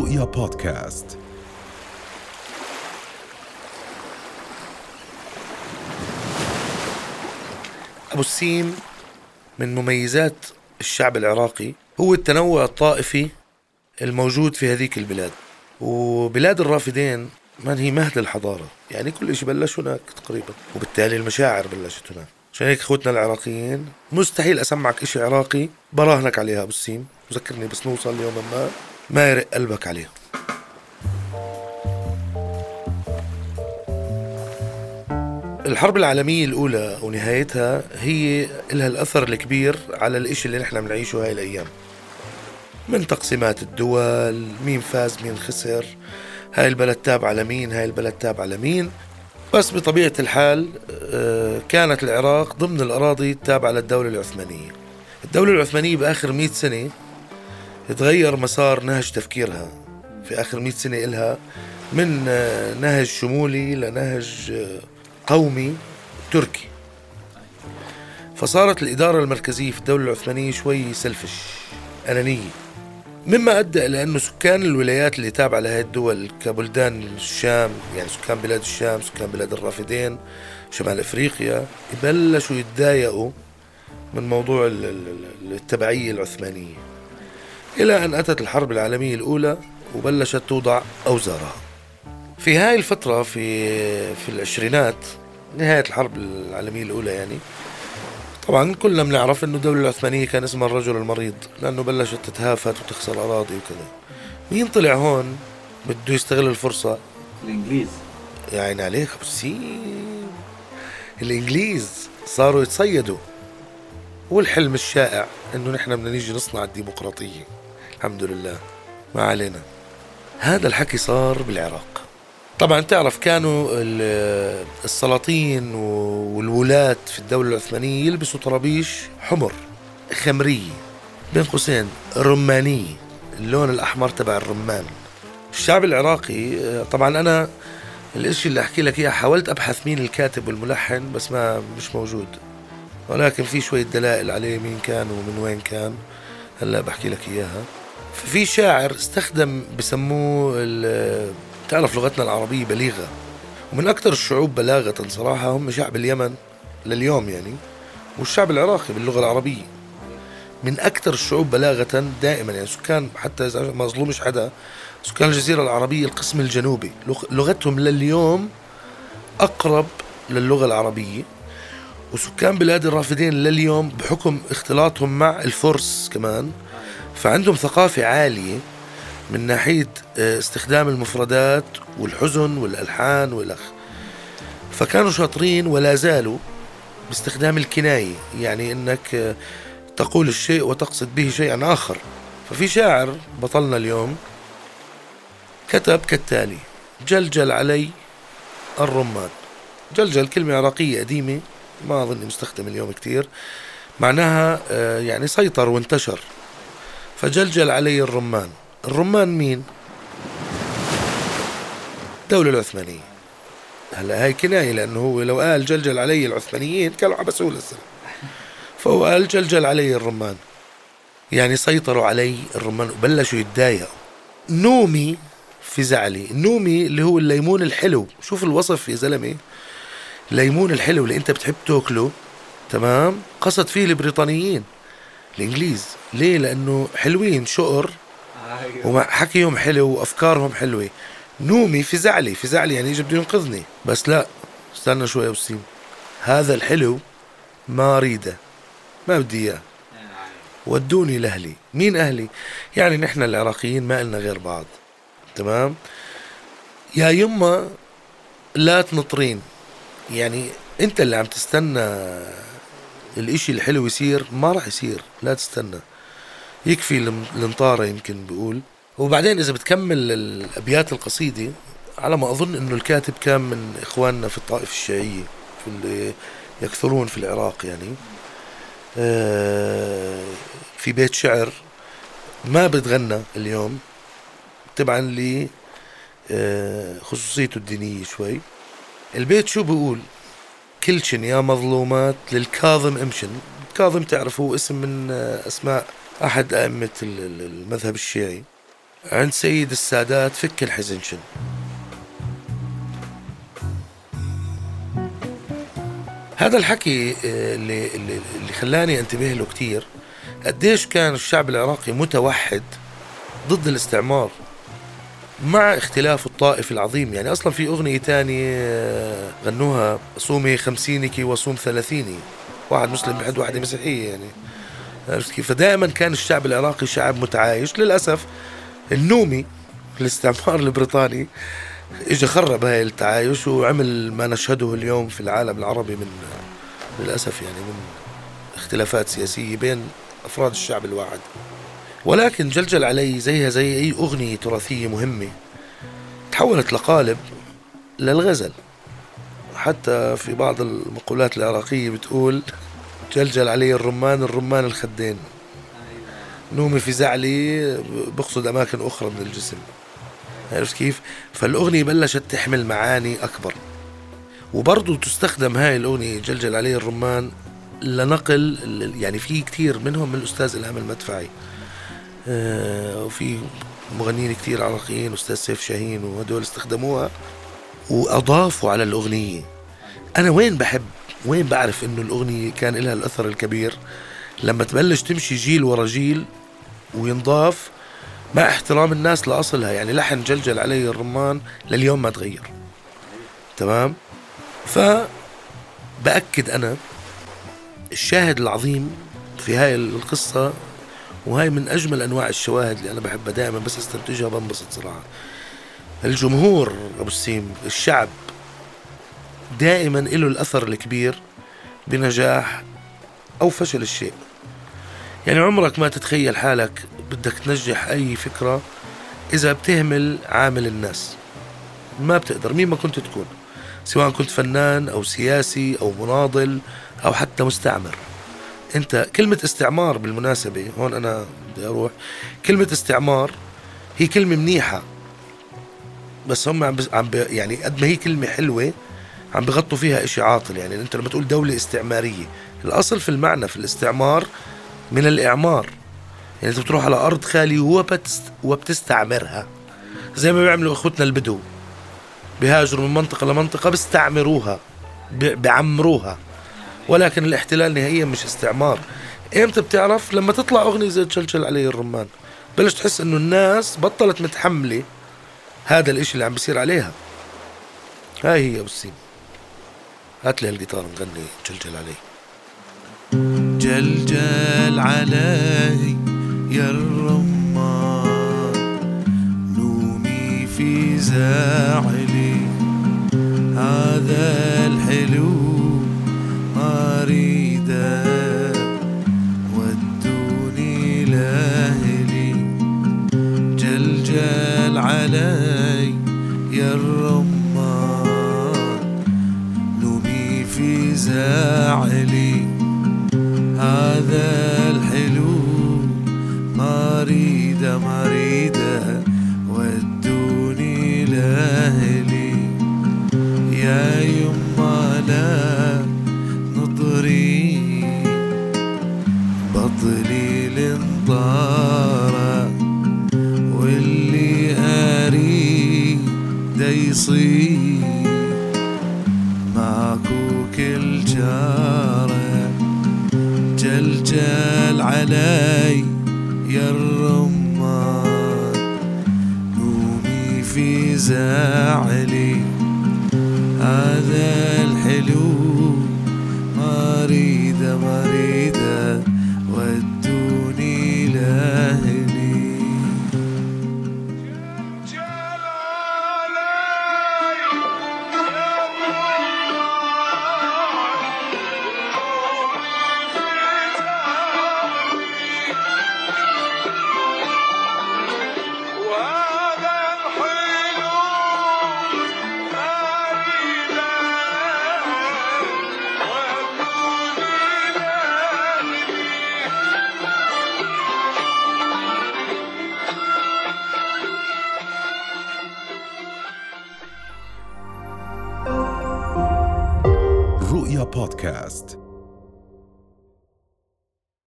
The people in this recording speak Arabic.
رؤيا بودكاست. أبو السيم من مميزات الشعب العراقي هو التنوع الطائفي الموجود في هذيك البلاد. وبلاد الرافدين من هي مهد الحضارة. يعني كل شيء بلش هناك تقريبا. وبالتالي المشاعر بلشت هناك. عشان هيك إخوتنا العراقيين مستحيل أسمعك إشي عراقي براهنك عليها أبو السيم. وذكرني بس نوصل يوما ما. ما يرق قلبك عليه الحرب العالمية الأولى ونهايتها هي لها الأثر الكبير على الإشي اللي نحن بنعيشه هاي الأيام. من تقسيمات الدول مين فاز مين خسر هاي البلد تابعة لمين هاي البلد تابعة لمين بس بطبيعة الحال آه، كانت العراق ضمن الأراضي التابعة للدولة العثمانية. الدولة العثمانية بآخر مئة سنة تغير مسار نهج تفكيرها. في آخر مئة سنة إلها من آه، نهج شمولي لنهج آه، قومي تركي. فصارت الإدارة المركزية في الدولة العثمانية شوي سلفش أنانية. مما أدى إلى أنه سكان الولايات اللي تابعة لهذه الدول كبلدان الشام يعني سكان بلاد الشام سكان بلاد الرافدين شمال أفريقيا يبلشوا يتضايقوا من موضوع التبعية العثمانية. إلى أن أتت الحرب العالمية الأولى وبلشت توضع أوزارها. في هاي الفترة في في العشرينات نهاية الحرب العالمية الأولى يعني طبعا كلنا بنعرف إنه الدولة العثمانية كان اسمها الرجل المريض لأنه بلشت تتهافت وتخسر أراضي وكذا. مين طلع هون بده يستغل الفرصة؟ الإنجليز. يا عيني عليك ابو السيم الإنجليز صاروا يتصيدوا. والحلم الشائع إنه نحن بدنا نيجي نصنع الديمقراطية. الحمد لله. ما علينا. هذا الحكي صار بالعراق. طبعا تعرف كانوا السلاطين والولاة في الدولة العثمانية يلبسوا طرابيش حمر خمرية بين قوسين رمانية اللون الأحمر تبع الرمان. الشعب العراقي طبعا أنا الإشي اللي أحكي لك إياه حاولت أبحث مين الكاتب والملحن بس ما مش موجود. ولكن في شوية دلائل عليه مين كان ومن وين كان. هلا بحكي لك إياها. في شاعر استخدم بسموه تعرف لغتنا العربية بليغة. ومن أكثر الشعوب بلاغة صراحة هم شعب اليمن لليوم يعني والشعب العراقي باللغة العربية. من أكثر الشعوب بلاغة دائما يعني سكان حتى إذا ما ظلمش حدا سكان الجزيرة العربية القسم الجنوبي. لغتهم لليوم أقرب للغة العربية. وسكان بلاد الرافدين لليوم بحكم اختلاطهم مع الفرس كمان فعندهم ثقافة عالية من ناحية آه، استخدام المفردات والحزن والألحان والأخ. فكانوا شاطرين ولا زالوا باستخدام الكناية يعني أنك آه، تقول الشيء وتقصد به شيئا آخر. ففي شاعر بطلنا اليوم كتب كالتالي جلجل علي الرمان جلجل كلمة عراقية قديمة. ما أظن مستخدم اليوم كتير. معناها آه، يعني سيطر وانتشر. فجلجل علي الرمان. الرمان مين؟ الدولة العثمانية. هلا هاي كناية لأنه هو لو قال جلجل علي العثمانيين كانوا عبسوه لسه فهو قال جلجل علي الرمان. يعني سيطروا علي الرمان وبلشوا يتضايقوا. نومي في زعلي. نومي اللي هو الليمون الحلو. شوف الوصف يا زلمة. الليمون الحلو اللي انت بتحب تاكله تمام؟ قصد فيه البريطانيين. الإنجليز. ليه؟ لأنه حلوين شقر. وحكيهم حلو وأفكارهم حلوة. نومي في زعلي في زعلي يعني يجي بده ينقذني بس لا استنى شوي يا وسيم هذا الحلو ما أريده. ما بدي إياه. ودوني لأهلي. مين أهلي؟ يعني نحن العراقيين ما لنا غير بعض. تمام؟ يا يما لا تنطرين. يعني انت اللي عم تستنى الاشي الحلو يصير ما راح يصير لا تستنى. يكفي الانطاره يمكن بيقول. وبعدين إذا بتكمل الأبيات القصيدة على ما أظن إنه الكاتب كان من إخواننا في الطائفة الشيعية في اللي يكثرون في العراق يعني. آه، في بيت شعر ما بتغنى اليوم تبعا ل آه، الدينية شوي. البيت شو بيقول؟ كلشن يا مظلومات للكاظم امشن. كاظم تعرفوا اسم من آه، أسماء أحد أئمة المذهب الشيعي. عند سيد السادات فك الحزنشن هذا الحكي آه، اللي, اللي خلاني انتبه له كثير قديش كان الشعب العراقي متوحد ضد الاستعمار. مع اختلاف الطائف العظيم. يعني أصلا في أغنية تانية آه، غنوها صومي خمسينك وصوم ثلاثيني. واحد مسلم بحد واحدة مسيحية يعني. عرفت كيف؟ فدائما كان الشعب العراقي شعب متعايش. للأسف النومي الاستعمار البريطاني اجى خرب هاي التعايش وعمل ما نشهده اليوم في العالم العربي من للأسف يعني من اختلافات سياسية بين أفراد الشعب الواحد. ولكن جلجل علي زيها زي أي أغنية تراثية مهمة. تحولت لقالب للغزل. حتى في بعض المقولات العراقية بتقول جلجل علي الرمان الرمان الخدين. نومي في زعلي بقصد أماكن أخرى من الجسم. عرفت كيف؟ فالأغنية بلشت تحمل معاني أكبر. وبرضه تستخدم هاي الأغنية جلجل علي الرمان لنقل يعني في كثير منهم من الأستاذ إلهام المدفعي. وفي مغنيين كثير عراقيين أستاذ سيف شاهين وهدول استخدموها وأضافوا على الأغنية. أنا وين بحب وين بعرف إنه الأغنية كان لها الأثر الكبير؟ لما تبلش تمشي جيل ورا جيل وينضاف مع احترام الناس لأصلها يعني لحن جلجل علي الرمان لليوم ما تغير. تمام؟ فبأكد أنا الشاهد العظيم في هاي القصة وهاي من أجمل أنواع الشواهد اللي أنا بحبها دائما بس أستنتجها بنبسط صراحة. الجمهور أبو السيم الشعب دائما له الأثر الكبير بنجاح أو فشل الشيء. يعني عمرك ما تتخيل حالك بدك تنجح أي فكرة إذا بتهمل عامل الناس. ما بتقدر مين ما كنت تكون. سواء كنت فنان أو سياسي أو مناضل أو حتى مستعمر. أنت كلمة استعمار بالمناسبة هون أنا بدي أروح. كلمة استعمار هي كلمة منيحة بس هم عم, عم يعني قد ما هي كلمة حلوة عم بغطوا فيها إشي عاطل. يعني أنت لما تقول دولة استعمارية الأصل في المعنى في الاستعمار من الإعمار. يعني انت بتروح على أرض خالية وبتستعمرها زي ما بيعملوا أخوتنا البدو بيهاجروا من منطقة لمنطقة بيستعمروها بيعمروها ولكن الاحتلال نهائيا مش استعمار. إمتى بتعرف؟ لما تطلع أغنية زي تشلشل علي الرمان. بلش تحس إنه الناس بطلت متحملة هذا الإشي اللي عم بيصير عليها. هاي هي أبو السيم هات لي الجيتار نغني جلجل علي جلجل علي يا الرمان نومي في زعلي زعلي هذا الحلو ما اريده ودوني لاهلي يا يما لا نطري بطلي الانطارة واللي أريد يصير ماكو كل جارة جلجل علي يا الرمان نومي في زعلي هذا الحلو ما اريده ما اريده بودكاست